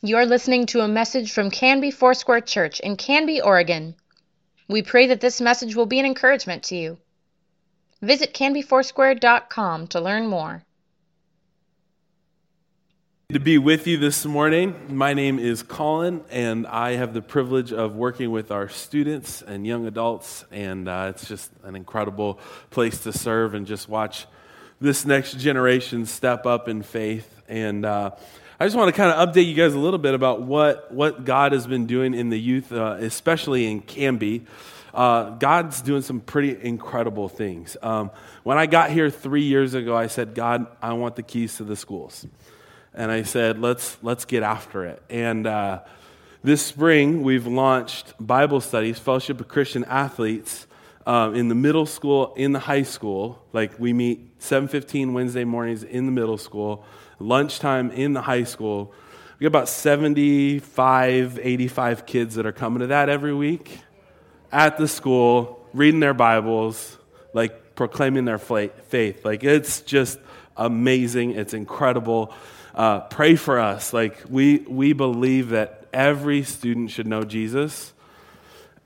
You're listening to a message from Canby Foursquare Church in Canby, Oregon. We pray that this message will be an encouragement to you. Visit canbyfoursquare.com to learn more. To be with you this morning. My name is Colin, and I have the privilege of working with our students and young adults, and uh, it's just an incredible place to serve and just watch this next generation step up in faith. And uh, I just want to kind of update you guys a little bit about what, what God has been doing in the youth, uh, especially in Canby. Uh, God's doing some pretty incredible things. Um, when I got here three years ago, I said, God, I want the keys to the schools. And I said, let's, let's get after it. And uh, this spring, we've launched Bible studies, Fellowship of Christian Athletes, um, in the middle school, in the high school. Like we meet 7:15 Wednesday mornings in the middle school, lunchtime in the high school. We got about 75, 85 kids that are coming to that every week at the school, reading their Bibles, like proclaiming their faith. Like it's just amazing. It's incredible. Uh, pray for us. Like we we believe that every student should know Jesus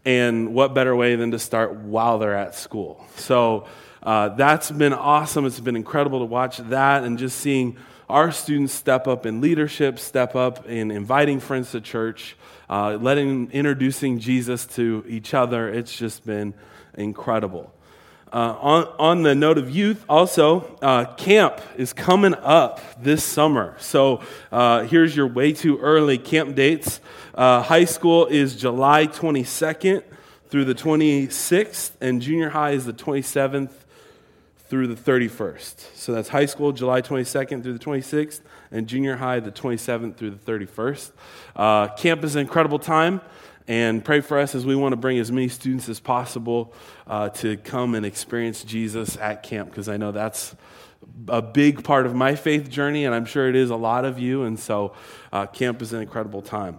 and what better way than to start while they're at school? So uh, that's been awesome. It's been incredible to watch that and just seeing our students step up in leadership, step up in inviting friends to church, uh, letting introducing Jesus to each other. It's just been incredible. Uh, on, on the note of youth, also, uh, camp is coming up this summer. So uh, here's your way too early camp dates. Uh, high school is July 22nd through the 26th, and junior high is the 27th through the 31st. So that's high school, July 22nd through the 26th, and junior high, the 27th through the 31st. Uh, camp is an incredible time and pray for us as we want to bring as many students as possible uh, to come and experience Jesus at camp because I know that's a big part of my faith journey, and I'm sure it is a lot of you. And so, uh, camp is an incredible time.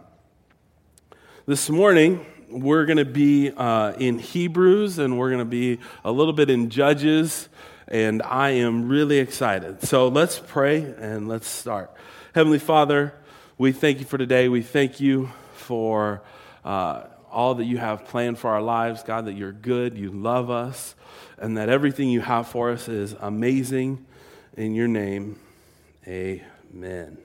This morning, we're going to be uh, in Hebrews and we're going to be a little bit in Judges, and I am really excited. So, let's pray and let's start. Heavenly Father, we thank you for today. We thank you for uh, all that you have planned for our lives, God, that you're good, you love us, and that everything you have for us is amazing. In your name, amen.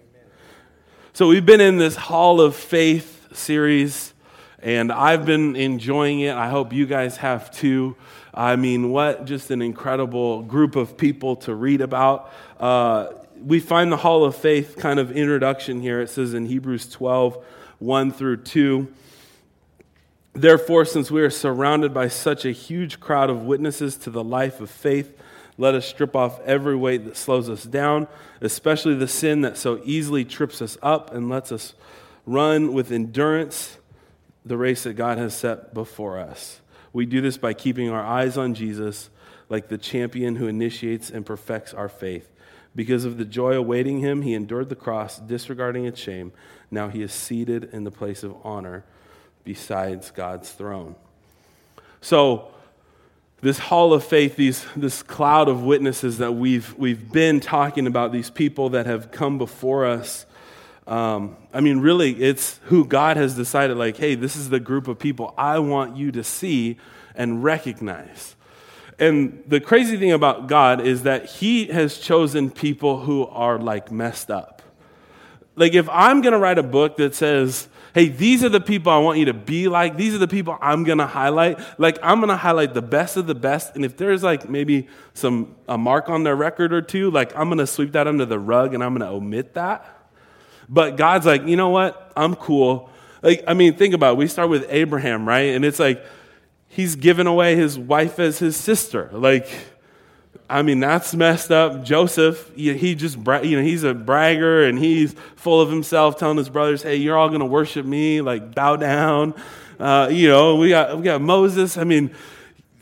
So, we've been in this Hall of Faith series, and I've been enjoying it. I hope you guys have too. I mean, what just an incredible group of people to read about. Uh, we find the Hall of Faith kind of introduction here. It says in Hebrews 12, 1 through 2. Therefore, since we are surrounded by such a huge crowd of witnesses to the life of faith, let us strip off every weight that slows us down, especially the sin that so easily trips us up, and lets us run with endurance the race that God has set before us. We do this by keeping our eyes on Jesus, like the champion who initiates and perfects our faith. Because of the joy awaiting him, he endured the cross, disregarding its shame. Now he is seated in the place of honor besides God's throne. So, this hall of faith, these, this cloud of witnesses that we've, we've been talking about, these people that have come before us, um, I mean, really, it's who God has decided, like, hey, this is the group of people I want you to see and recognize. And the crazy thing about God is that He has chosen people who are like messed up. Like, if I'm going to write a book that says, hey, these are the people I want you to be like. These are the people I'm going to highlight. Like, I'm going to highlight the best of the best. And if there's like maybe some, a mark on their record or two, like, I'm going to sweep that under the rug and I'm going to omit that. But God's like, you know what? I'm cool. Like, I mean, think about it. We start with Abraham, right? And it's like, he's given away his wife as his sister. Like, I mean, that's messed up. Joseph, he just, you know, he's a bragger and he's full of himself, telling his brothers, hey, you're all going to worship me, like, bow down. Uh, you know, we got, we got Moses. I mean,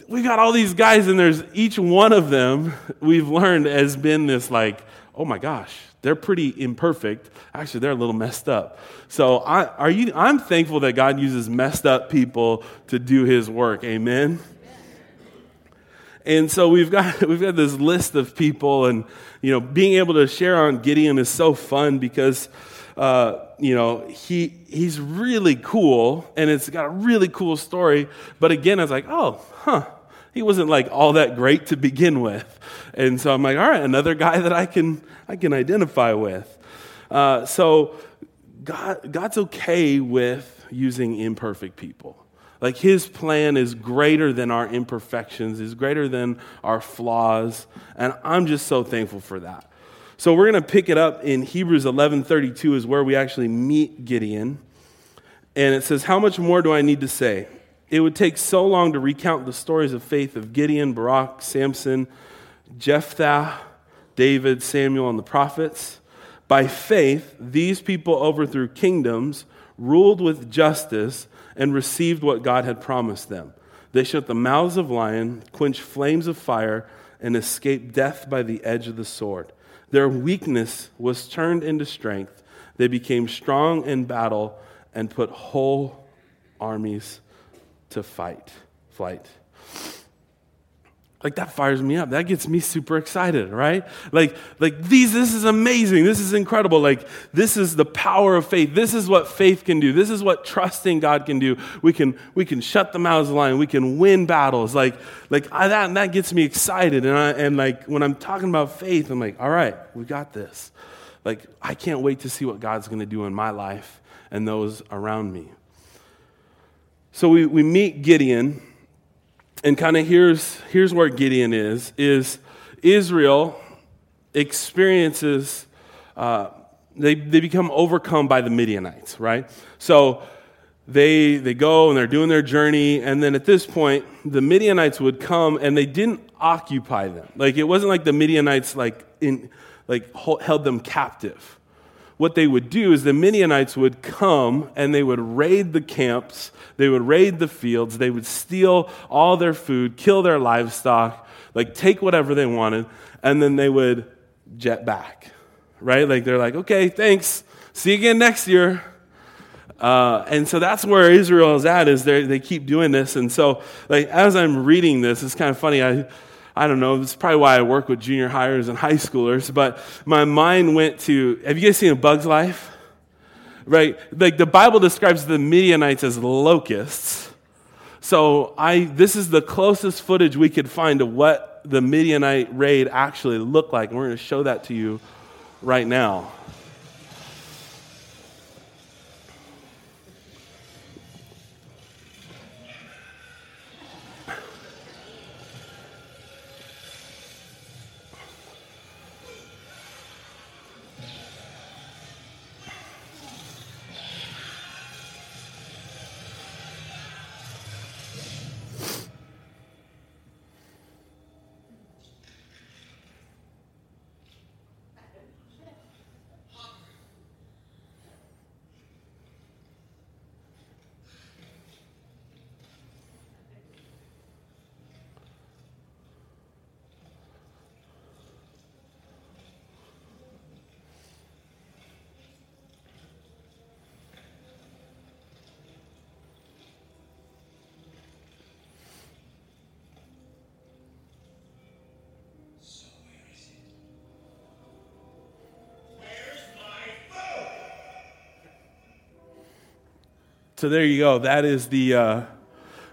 we got all these guys, and there's each one of them we've learned has been this, like, oh my gosh, they're pretty imperfect. Actually, they're a little messed up. So I, are you, I'm thankful that God uses messed up people to do his work. Amen. And so we've got, we've got this list of people, and, you know, being able to share on Gideon is so fun because uh, you know, he, he's really cool and it's got a really cool story. But again, I was like, oh, huh. He wasn't like all that great to begin with. And so I'm like, all right, another guy that I can, I can identify with. Uh, so God, God's okay with using imperfect people. Like his plan is greater than our imperfections, is greater than our flaws, and I'm just so thankful for that. So we're going to pick it up in Hebrews 11:32 is where we actually meet Gideon. And it says, "How much more do I need to say? It would take so long to recount the stories of faith of Gideon, Barak, Samson, Jephthah, David, Samuel, and the prophets. By faith, these people overthrew kingdoms, ruled with justice, and received what God had promised them. They shut the mouths of lions, quenched flames of fire, and escaped death by the edge of the sword. Their weakness was turned into strength. They became strong in battle and put whole armies to fight, flight. Like that fires me up. That gets me super excited, right? Like, like these, this is amazing. This is incredible. Like, this is the power of faith. This is what faith can do. This is what trusting God can do. We can, we can shut the mouths of the lion. We can win battles. Like, like I, that, that gets me excited. And I, and like when I'm talking about faith, I'm like, all right, we got this. Like, I can't wait to see what God's going to do in my life and those around me. So we, we meet Gideon and kind of here's, here's where Gideon is, is Israel experiences, uh, they, they become overcome by the Midianites, right? So they, they go and they're doing their journey, and then at this point, the Midianites would come and they didn't occupy them. Like, it wasn't like the Midianites, like, in, like held them captive what they would do is the Midianites would come and they would raid the camps, they would raid the fields, they would steal all their food, kill their livestock, like take whatever they wanted, and then they would jet back, right? Like they're like, okay, thanks, see you again next year. Uh, and so that's where Israel is at, is they keep doing this. And so, like, as I'm reading this, it's kind of funny. I, I don't know, is probably why I work with junior highers and high schoolers, but my mind went to have you guys seen A Bug's Life? Right? Like the Bible describes the Midianites as locusts. So I this is the closest footage we could find of what the Midianite raid actually looked like. And we're going to show that to you right now. So there you go. That is the uh,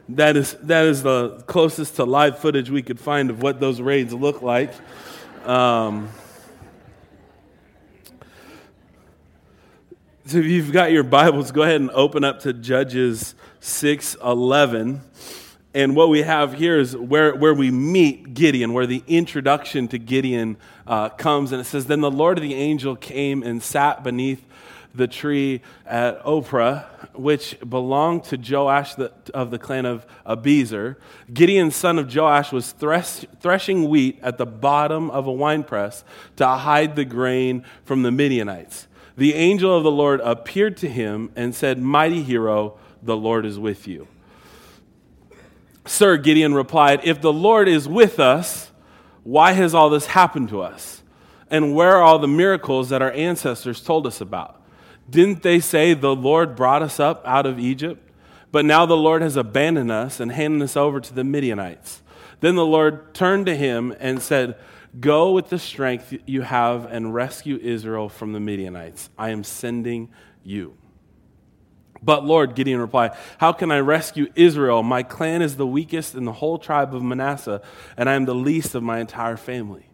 that is that is the closest to live footage we could find of what those raids look like. Um, so if you've got your Bibles, go ahead and open up to Judges six eleven. And what we have here is where, where we meet Gideon, where the introduction to Gideon uh, comes. And it says, Then the Lord of the angel came and sat beneath the tree at Ophrah, which belonged to Joash of the clan of Abiezer. Gideon, son of Joash, was thresh, threshing wheat at the bottom of a winepress to hide the grain from the Midianites. The angel of the Lord appeared to him and said, Mighty hero, the Lord is with you. Sir, Gideon replied, If the Lord is with us, why has all this happened to us? And where are all the miracles that our ancestors told us about? Didn't they say, The Lord brought us up out of Egypt? But now the Lord has abandoned us and handed us over to the Midianites. Then the Lord turned to him and said, Go with the strength you have and rescue Israel from the Midianites. I am sending you. But Lord, Gideon replied, How can I rescue Israel? My clan is the weakest in the whole tribe of Manasseh, and I am the least of my entire family.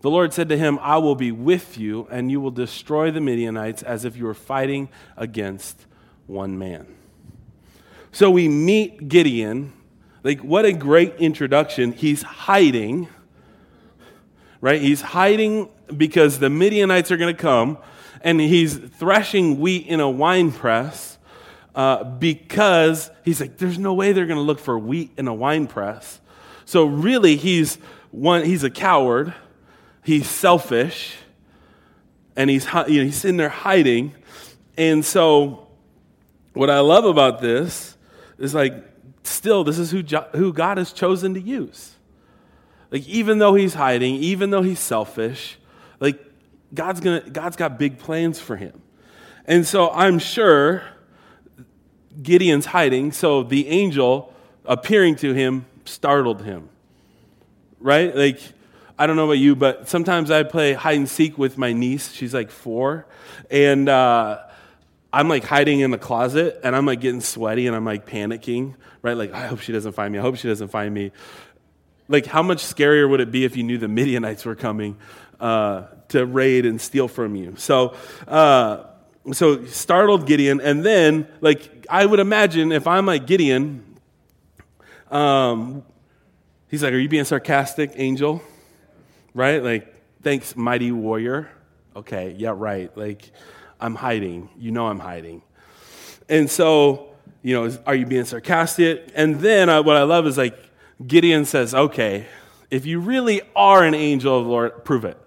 The Lord said to him, I will be with you, and you will destroy the Midianites as if you were fighting against one man. So we meet Gideon. Like, what a great introduction. He's hiding, right? He's hiding because the Midianites are going to come, and he's threshing wheat in a wine press uh, because he's like, there's no way they're going to look for wheat in a wine press. So really, he's one. He's a coward. He's selfish, and he's you know, he's sitting there hiding. And so, what I love about this is like, still, this is who who God has chosen to use. Like, even though he's hiding, even though he's selfish, like God's gonna God's got big plans for him. And so I'm sure Gideon's hiding, so the angel appearing to him startled him. Right? Like, I don't know about you, but sometimes I play hide and seek with my niece. She's like four. And uh, I'm like hiding in the closet and I'm like getting sweaty and I'm like panicking, right? Like, I hope she doesn't find me. I hope she doesn't find me. Like, how much scarier would it be if you knew the Midianites were coming uh, to raid and steal from you? So, uh, so startled Gideon, and then like I would imagine if I'm like Gideon, um, he's like, "Are you being sarcastic, angel?" Right? Like, thanks, mighty warrior. Okay, yeah, right. Like, I'm hiding. You know, I'm hiding. And so, you know, are you being sarcastic? And then uh, what I love is like Gideon says, "Okay, if you really are an angel of the Lord, prove it."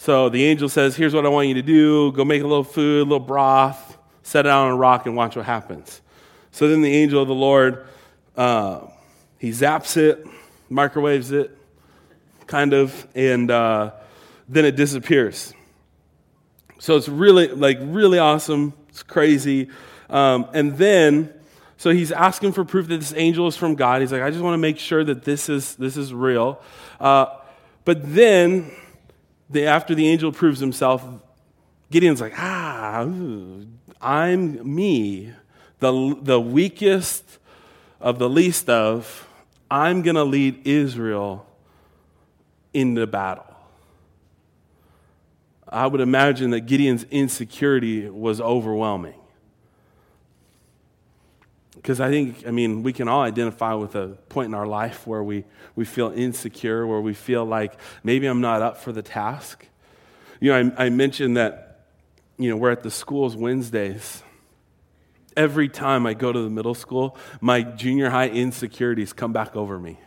So the angel says, Here's what I want you to do go make a little food, a little broth, set it on a rock, and watch what happens. So then the angel of the Lord, uh, he zaps it, microwaves it, kind of, and uh, then it disappears. So it's really, like, really awesome. It's crazy. Um, and then, so he's asking for proof that this angel is from God. He's like, I just want to make sure that this is, this is real. Uh, but then the, after the angel proves himself, Gideon's like, ah, I'm me, the, the weakest of the least of. I'm going to lead Israel into battle. I would imagine that Gideon's insecurity was overwhelming. Because I think, I mean, we can all identify with a point in our life where we, we feel insecure, where we feel like maybe I'm not up for the task. You know, I, I mentioned that, you know, we're at the schools Wednesdays. Every time I go to the middle school, my junior high insecurities come back over me.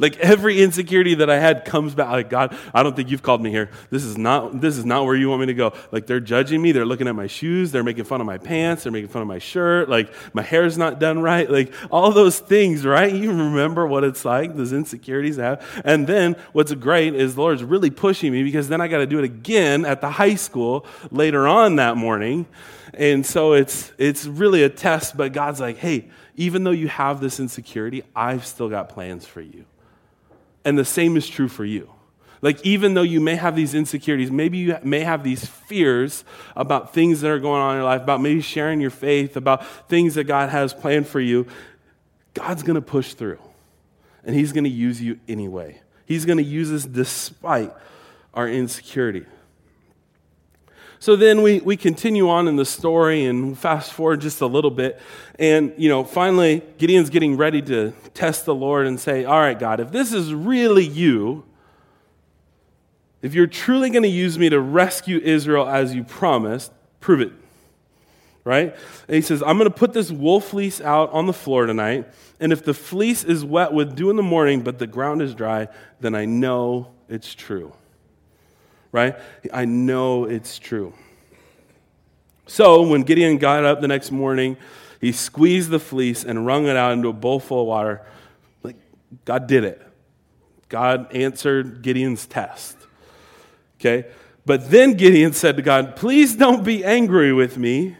Like every insecurity that I had comes back. Like, God, I don't think you've called me here. This is not, this is not where you want me to go. Like they're judging me. They're looking at my shoes. They're making fun of my pants. They're making fun of my shirt. Like my hair's not done right. Like all those things, right? You remember what it's like, those insecurities I have. And then what's great is the Lord's really pushing me because then I got to do it again at the high school later on that morning. And so it's, it's really a test, but God's like, hey, even though you have this insecurity, I've still got plans for you. And the same is true for you. Like, even though you may have these insecurities, maybe you may have these fears about things that are going on in your life, about maybe sharing your faith, about things that God has planned for you, God's going to push through. And He's going to use you anyway. He's going to use us despite our insecurity. So then we, we continue on in the story and fast forward just a little bit. And, you know, finally, Gideon's getting ready to test the Lord and say, All right, God, if this is really you, if you're truly going to use me to rescue Israel as you promised, prove it. Right? And he says, I'm going to put this wool fleece out on the floor tonight. And if the fleece is wet with dew in the morning, but the ground is dry, then I know it's true right? I know it's true. So when Gideon got up the next morning, he squeezed the fleece and wrung it out into a bowl full of water. Like, God did it. God answered Gideon's test. Okay? But then Gideon said to God, Please don't be angry with me,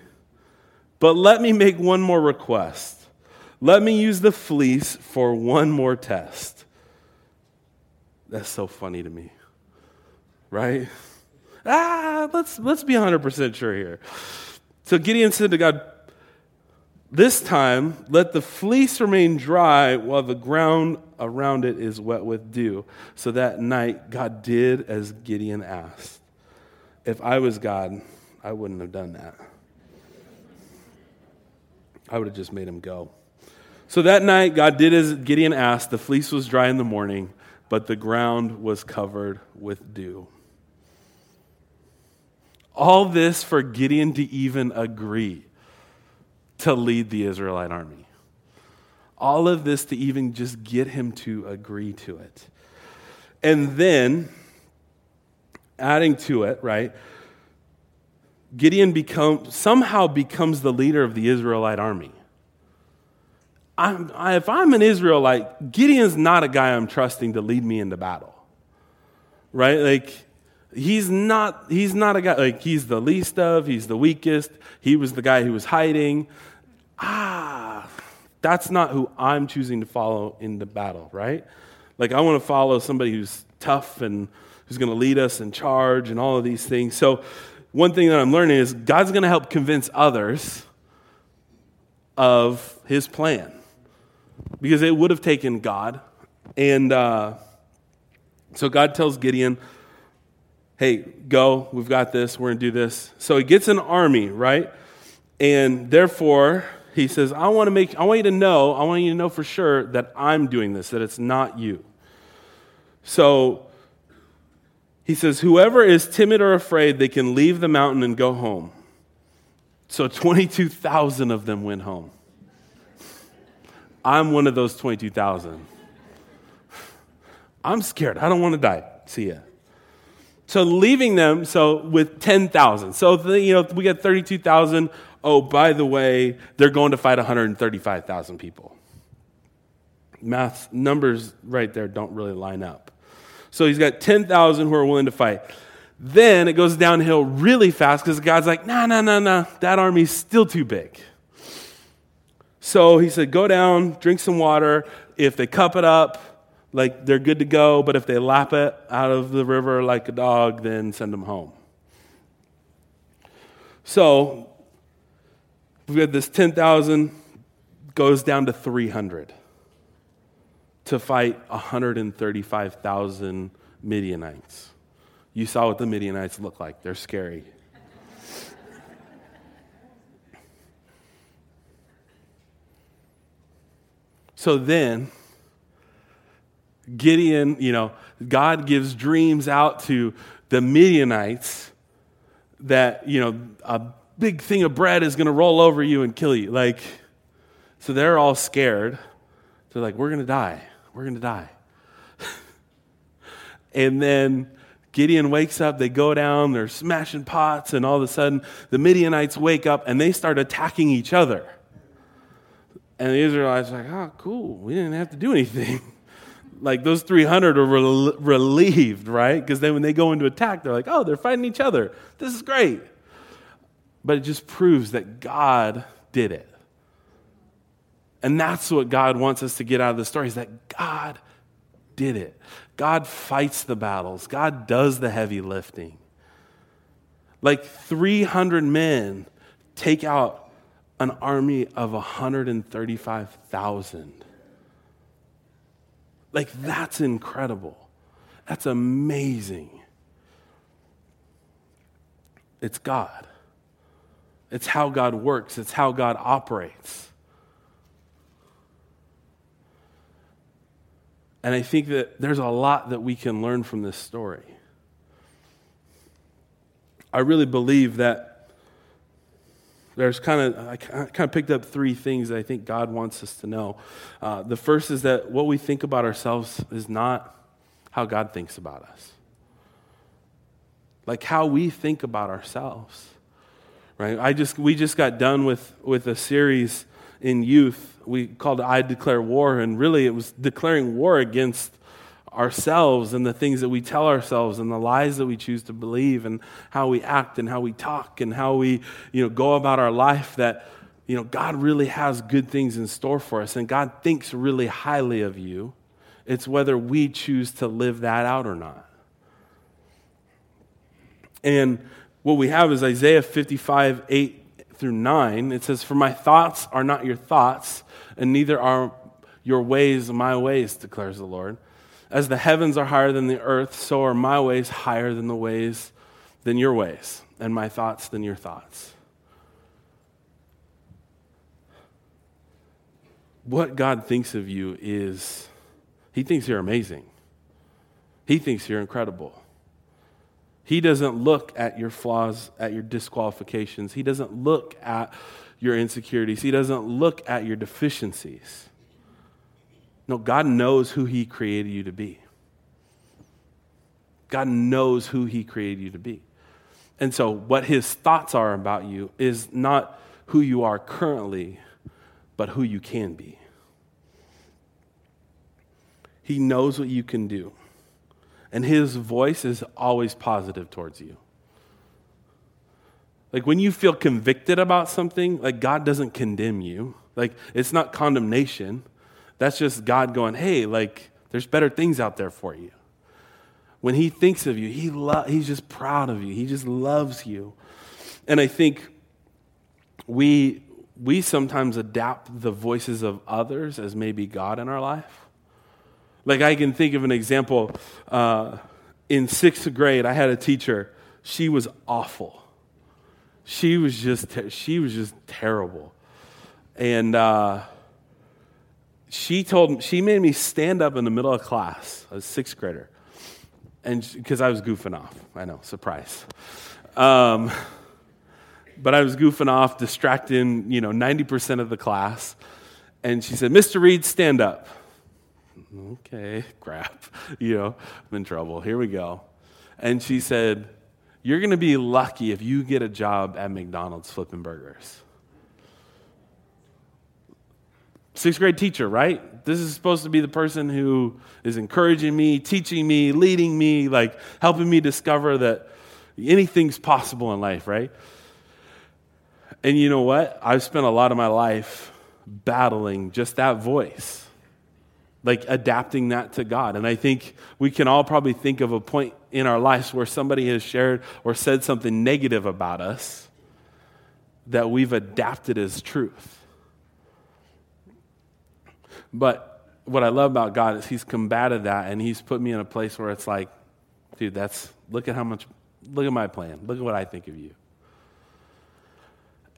but let me make one more request. Let me use the fleece for one more test. That's so funny to me. Right? Ah, let's, let's be 100% sure here. So Gideon said to God, This time, let the fleece remain dry while the ground around it is wet with dew. So that night, God did as Gideon asked. If I was God, I wouldn't have done that. I would have just made him go. So that night, God did as Gideon asked. The fleece was dry in the morning, but the ground was covered with dew. All this for Gideon to even agree to lead the Israelite army. All of this to even just get him to agree to it. And then, adding to it, right, Gideon become, somehow becomes the leader of the Israelite army. I'm, I, if I'm an Israelite, Gideon's not a guy I'm trusting to lead me into battle. Right? Like, he's not, he's not a guy, like, he's the least of, he's the weakest, he was the guy who was hiding. Ah, that's not who I'm choosing to follow in the battle, right? Like, I want to follow somebody who's tough and who's going to lead us in charge and all of these things. So, one thing that I'm learning is God's going to help convince others of his plan because it would have taken God. And uh, so God tells Gideon, hey, go, we've got this, we're going to do this. So he gets an army, right? And therefore, he says, I want to make, I want you to know, I want you to know for sure that I'm doing this, that it's not you. So he says, whoever is timid or afraid, they can leave the mountain and go home. So 22,000 of them went home. I'm one of those 22,000. I'm scared. I don't want to die. See ya. So leaving them, so with 10,000. So, the, you know, we got 32,000. Oh, by the way, they're going to fight 135,000 people. Math numbers right there don't really line up. So he's got 10,000 who are willing to fight. Then it goes downhill really fast because God's like, nah, nah, nah, nah, that army's still too big. So he said, Go down, drink some water. If they cup it up, like they're good to go. But if they lap it out of the river like a dog, then send them home. So we had this 10,000 goes down to 300 to fight 135,000 Midianites. You saw what the Midianites look like. They're scary. So then, Gideon, you know, God gives dreams out to the Midianites that, you know, a big thing of bread is going to roll over you and kill you. Like, so they're all scared. They're like, we're going to die. We're going to die. and then Gideon wakes up, they go down, they're smashing pots, and all of a sudden the Midianites wake up and they start attacking each other. And the Israelites are like, oh, cool. We didn't have to do anything. like those 300 are rel- relieved, right? Because then when they go into attack, they're like, oh, they're fighting each other. This is great. But it just proves that God did it. And that's what God wants us to get out of the story is that God did it. God fights the battles. God does the heavy lifting. Like 300 men take out an army of 135,000. Like, that's incredible. That's amazing. It's God. It's how God works, it's how God operates. And I think that there's a lot that we can learn from this story. I really believe that there's kind of I kind of picked up three things that I think God wants us to know. Uh, the first is that what we think about ourselves is not how God thinks about us. Like how we think about ourselves, right? I just we just got done with with a series in youth we called "I Declare War," and really it was declaring war against ourselves and the things that we tell ourselves and the lies that we choose to believe and how we act and how we talk and how we you know go about our life that you know God really has good things in store for us and God thinks really highly of you It's whether we choose to live that out or not. And what we have is Isaiah 55, 8 through 9. It says, For my thoughts are not your thoughts, and neither are your ways my ways, declares the Lord. As the heavens are higher than the earth, so are my ways higher than the ways than your ways, and my thoughts than your thoughts. What God thinks of you is, He thinks you're amazing. He thinks you're incredible. He doesn't look at your flaws, at your disqualifications. He doesn't look at your insecurities. He doesn't look at your deficiencies. No, God knows who He created you to be. God knows who He created you to be. And so, what His thoughts are about you is not who you are currently, but who you can be. He knows what you can do. And His voice is always positive towards you. Like when you feel convicted about something, like God doesn't condemn you. Like it's not condemnation. That's just God going, hey, like, there's better things out there for you. When He thinks of you, he lo- He's just proud of you. He just loves you. And I think we, we sometimes adapt the voices of others as maybe God in our life. Like, I can think of an example. Uh, in sixth grade, I had a teacher. She was awful. She was just, ter- she was just terrible. And, uh, she told she made me stand up in the middle of class. I was sixth grader, and because I was goofing off. I know, surprise. Um, but I was goofing off, distracting, you know, ninety percent of the class. And she said, "Mr. Reed, stand up." Okay, crap. You know, I'm in trouble. Here we go. And she said, "You're going to be lucky if you get a job at McDonald's flipping burgers." Sixth grade teacher, right? This is supposed to be the person who is encouraging me, teaching me, leading me, like helping me discover that anything's possible in life, right? And you know what? I've spent a lot of my life battling just that voice, like adapting that to God. And I think we can all probably think of a point in our lives where somebody has shared or said something negative about us that we've adapted as truth. But what I love about God is He's combated that and He's put me in a place where it's like, dude, that's, look at how much, look at my plan. Look at what I think of you.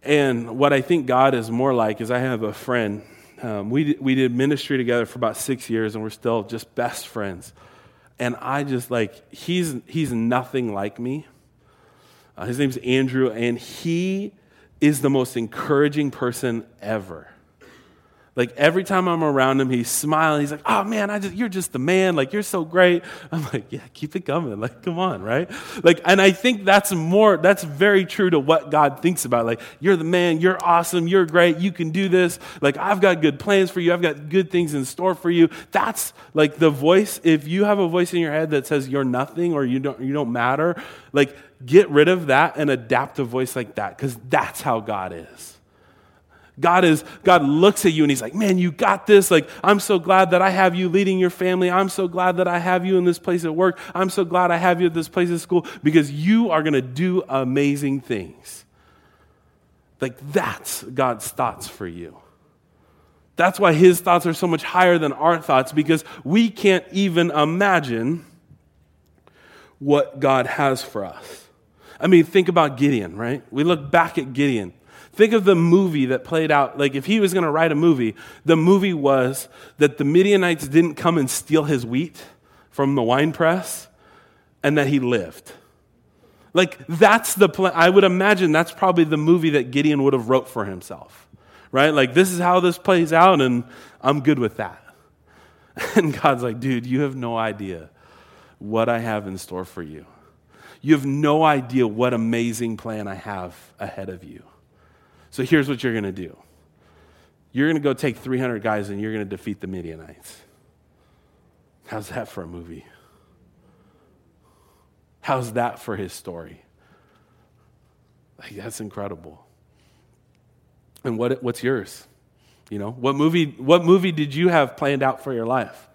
And what I think God is more like is I have a friend. Um, we, we did ministry together for about six years and we're still just best friends. And I just like, he's, he's nothing like me. Uh, his name's Andrew, and he is the most encouraging person ever. Like every time I'm around him, he's smiling. He's like, "Oh man, I just you're just the man. Like you're so great." I'm like, "Yeah, keep it coming. Like come on, right?" Like and I think that's more that's very true to what God thinks about. Like you're the man, you're awesome, you're great, you can do this. Like I've got good plans for you. I've got good things in store for you. That's like the voice if you have a voice in your head that says you're nothing or you don't you don't matter, like get rid of that and adapt a voice like that cuz that's how God is. God is, God looks at you and he's like, man, you got this. Like, I'm so glad that I have you leading your family. I'm so glad that I have you in this place at work. I'm so glad I have you at this place at school because you are going to do amazing things. Like, that's God's thoughts for you. That's why his thoughts are so much higher than our thoughts because we can't even imagine what God has for us. I mean, think about Gideon, right? We look back at Gideon. Think of the movie that played out. Like, if he was going to write a movie, the movie was that the Midianites didn't come and steal his wheat from the wine press and that he lived. Like, that's the plan. I would imagine that's probably the movie that Gideon would have wrote for himself, right? Like, this is how this plays out, and I'm good with that. And God's like, dude, you have no idea what I have in store for you. You have no idea what amazing plan I have ahead of you. So here's what you're going to do you're going to go take 300 guys and you're going to defeat the Midianites. How's that for a movie? How's that for his story? Like, that's incredible. And what, what's yours? You know, what movie, what movie did you have planned out for your life?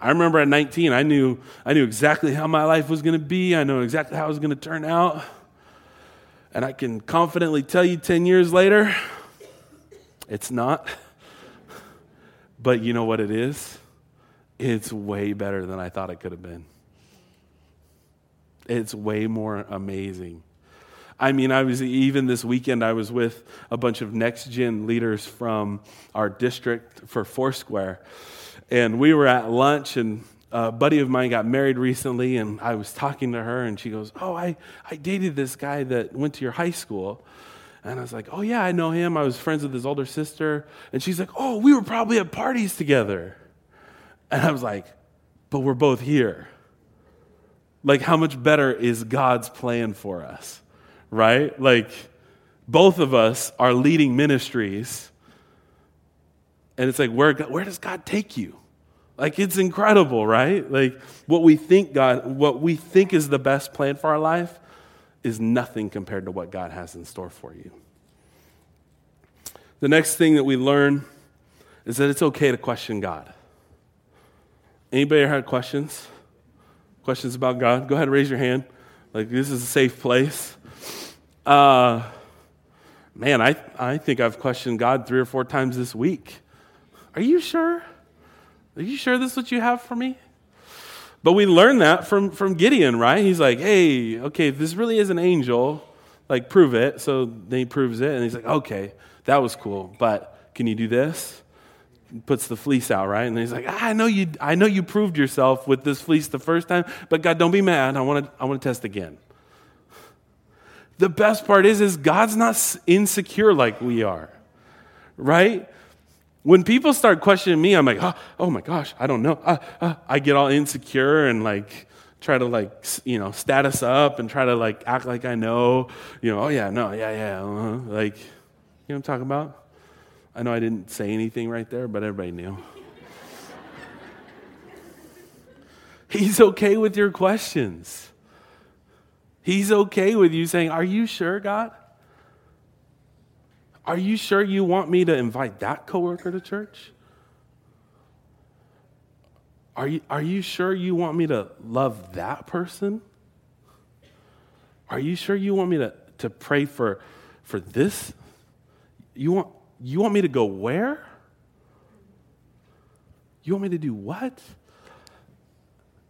I remember at 19, I knew, I knew exactly how my life was going to be. I know exactly how it was going to turn out. And I can confidently tell you 10 years later, it's not. But you know what it is? It's way better than I thought it could have been. It's way more amazing. I mean, I was even this weekend, I was with a bunch of next gen leaders from our district for Foursquare. And we were at lunch, and a buddy of mine got married recently, and I was talking to her, and she goes, Oh, I, I dated this guy that went to your high school. And I was like, Oh, yeah, I know him. I was friends with his older sister. And she's like, Oh, we were probably at parties together. And I was like, But we're both here. Like, how much better is God's plan for us? Right? Like, both of us are leading ministries. And it's like, where, where does God take you? Like it's incredible, right? Like what we think God, what we think is the best plan for our life is nothing compared to what God has in store for you. The next thing that we learn is that it's okay to question God. Anybody had questions? Questions about God? Go ahead and raise your hand. Like this is a safe place. Uh, man, I, I think I've questioned God three or four times this week. Are you sure? Are you sure this is what you have for me? But we learned that from, from Gideon, right? He's like, hey, okay, this really is an angel, like prove it. So then he proves it, and he's like, okay, that was cool, but can you do this? Puts the fleece out, right? And he's like, ah, I know you, I know you proved yourself with this fleece the first time, but God, don't be mad. I want to, I want to test again. The best part is, is God's not insecure like we are, right? When people start questioning me, I'm like, oh, oh my gosh, I don't know. Uh, uh, I get all insecure and like try to like you know status up and try to like act like I know. You know, oh yeah, no, yeah, yeah, uh-huh. like you know what I'm talking about. I know I didn't say anything right there, but everybody knew. He's okay with your questions. He's okay with you saying, Are you sure, God? Are you sure you want me to invite that coworker to church? Are you, are you sure you want me to love that person? Are you sure you want me to, to pray for, for this? You want, you want me to go where? You want me to do what?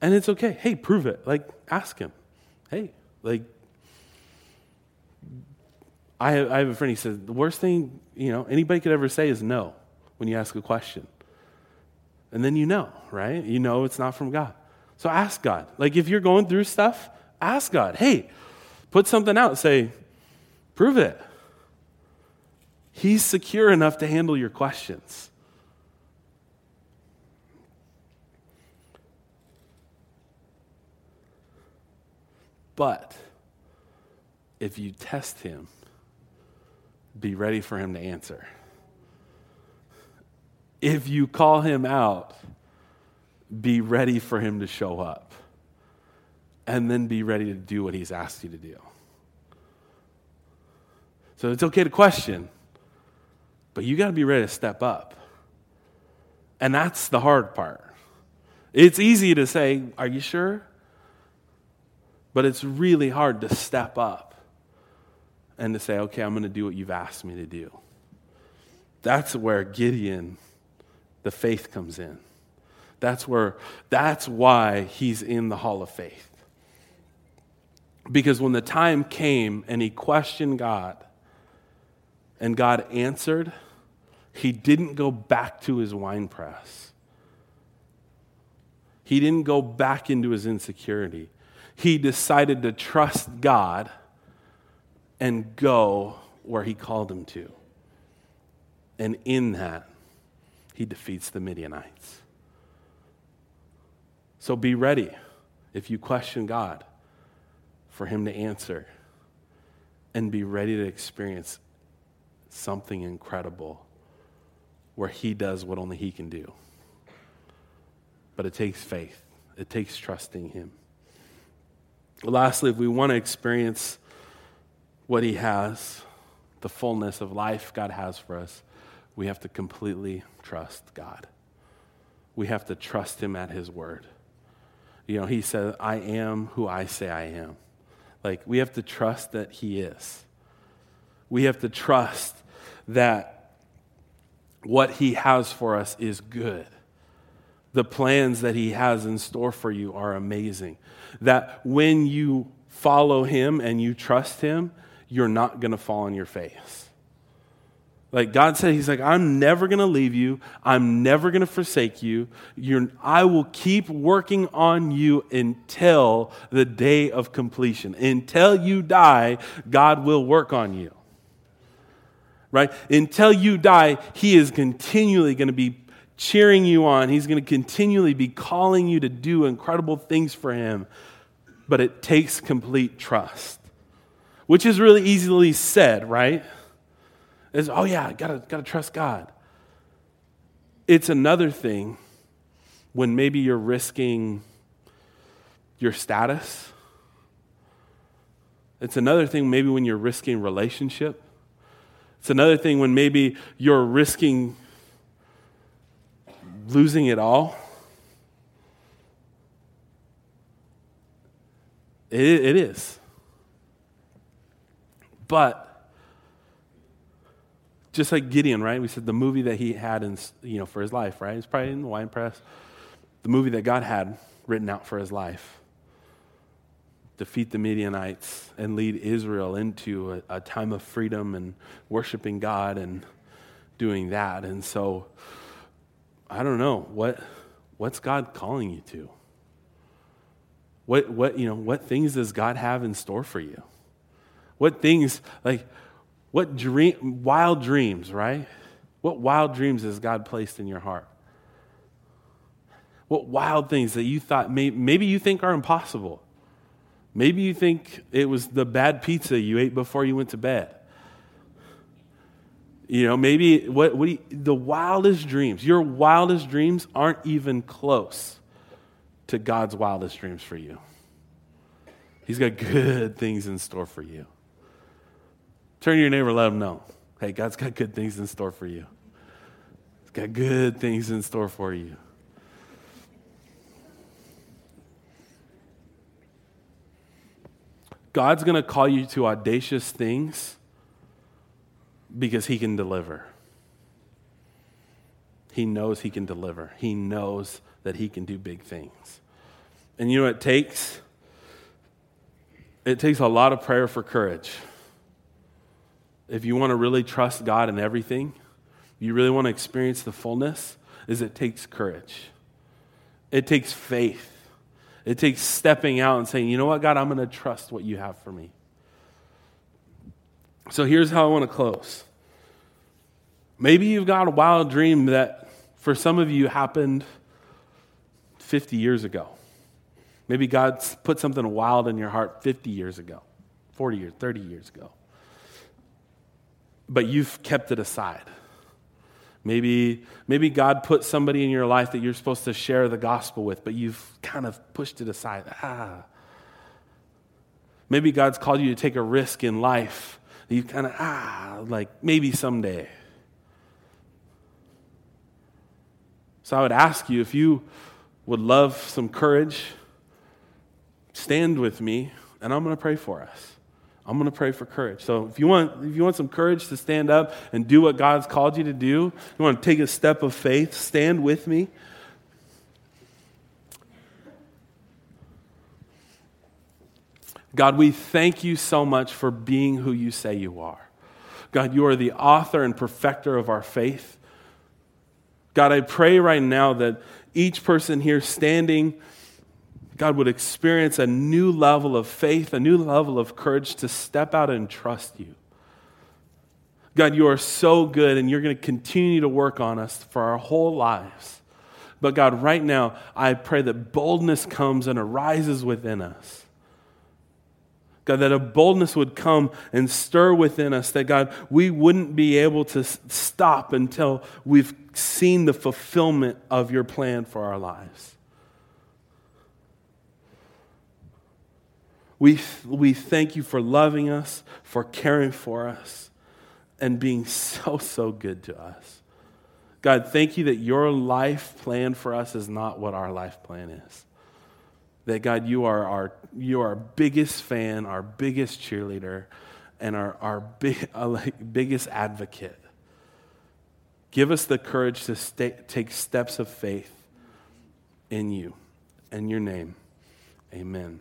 And it's okay. Hey, prove it. Like, ask him. Hey, like, I have, I have a friend, he says, the worst thing, you know, anybody could ever say is no when you ask a question. And then you know, right? You know it's not from God. So ask God. Like if you're going through stuff, ask God, hey, put something out, say, prove it. He's secure enough to handle your questions. But if you test him, be ready for him to answer. If you call him out, be ready for him to show up. And then be ready to do what he's asked you to do. So it's okay to question, but you got to be ready to step up. And that's the hard part. It's easy to say, Are you sure? But it's really hard to step up and to say, okay, I'm going to do what you've asked me to do. That's where Gideon, the faith comes in. That's where, that's why he's in the hall of faith. Because when the time came and he questioned God and God answered, he didn't go back to his wine press. He didn't go back into his insecurity. He decided to trust God and go where he called him to. And in that, he defeats the Midianites. So be ready if you question God for him to answer and be ready to experience something incredible where he does what only he can do. But it takes faith, it takes trusting him. Lastly, if we want to experience what He has, the fullness of life God has for us, we have to completely trust God. we have to trust him at his word. You know, he said, I am who I say I am. Like, we have to trust that he is. We have to trust that what he has for us is good. The plans that he has in store for you are amazing. That when you follow him and you trust him, you're not going to fall on your face. Like God said, He's like, I'm never going to leave you. I'm never going to forsake you. You're, I will keep working on you until the day of completion. Until you die, God will work on you. Right? Until you die, He is continually going to be cheering you on. He's going to continually be calling you to do incredible things for Him. But it takes complete trust, which is really easily said, right? is, oh yeah, gotta, gotta trust God. It's another thing when maybe you're risking your status. It's another thing maybe when you're risking relationship. It's another thing when maybe you're risking losing it all. It, it is. But just like Gideon, right? We said the movie that he had in, you know, for his life, right? It's probably in the wine press. The movie that God had written out for his life. Defeat the Midianites and lead Israel into a, a time of freedom and worshiping God and doing that. And so, I don't know what what's God calling you to. What what you know what things does God have in store for you? What things like what dream, wild dreams, right? What wild dreams has God placed in your heart? What wild things that you thought may, maybe you think are impossible? Maybe you think it was the bad pizza you ate before you went to bed. You know, maybe what, what you, the wildest dreams, your wildest dreams aren't even close to God's wildest dreams for you. He's got good things in store for you. Turn to your neighbor, let them know. Hey, God's got good things in store for you. He's got good things in store for you. God's going to call you to audacious things because He can deliver. He knows He can deliver. He knows that He can do big things. And you know what it takes? It takes a lot of prayer for courage if you want to really trust God in everything, you really want to experience the fullness, is it takes courage. It takes faith. It takes stepping out and saying, you know what, God, I'm going to trust what you have for me. So here's how I want to close. Maybe you've got a wild dream that for some of you happened 50 years ago. Maybe God put something wild in your heart 50 years ago, 40 years, 30 years ago but you've kept it aside. Maybe, maybe God put somebody in your life that you're supposed to share the gospel with, but you've kind of pushed it aside. Ah. Maybe God's called you to take a risk in life. You kind of, ah, like maybe someday. So I would ask you if you would love some courage, stand with me, and I'm going to pray for us. I'm going to pray for courage. So if you want if you want some courage to stand up and do what God's called you to do, you want to take a step of faith, stand with me. God, we thank you so much for being who you say you are. God, you are the author and perfecter of our faith. God, I pray right now that each person here standing God would experience a new level of faith, a new level of courage to step out and trust you. God, you are so good and you're going to continue to work on us for our whole lives. But God, right now, I pray that boldness comes and arises within us. God, that a boldness would come and stir within us, that God, we wouldn't be able to stop until we've seen the fulfillment of your plan for our lives. We, we thank you for loving us, for caring for us, and being so, so good to us. God, thank you that your life plan for us is not what our life plan is. That, God, you are our, you are our biggest fan, our biggest cheerleader, and our, our big, biggest advocate. Give us the courage to stay, take steps of faith in you. In your name, amen.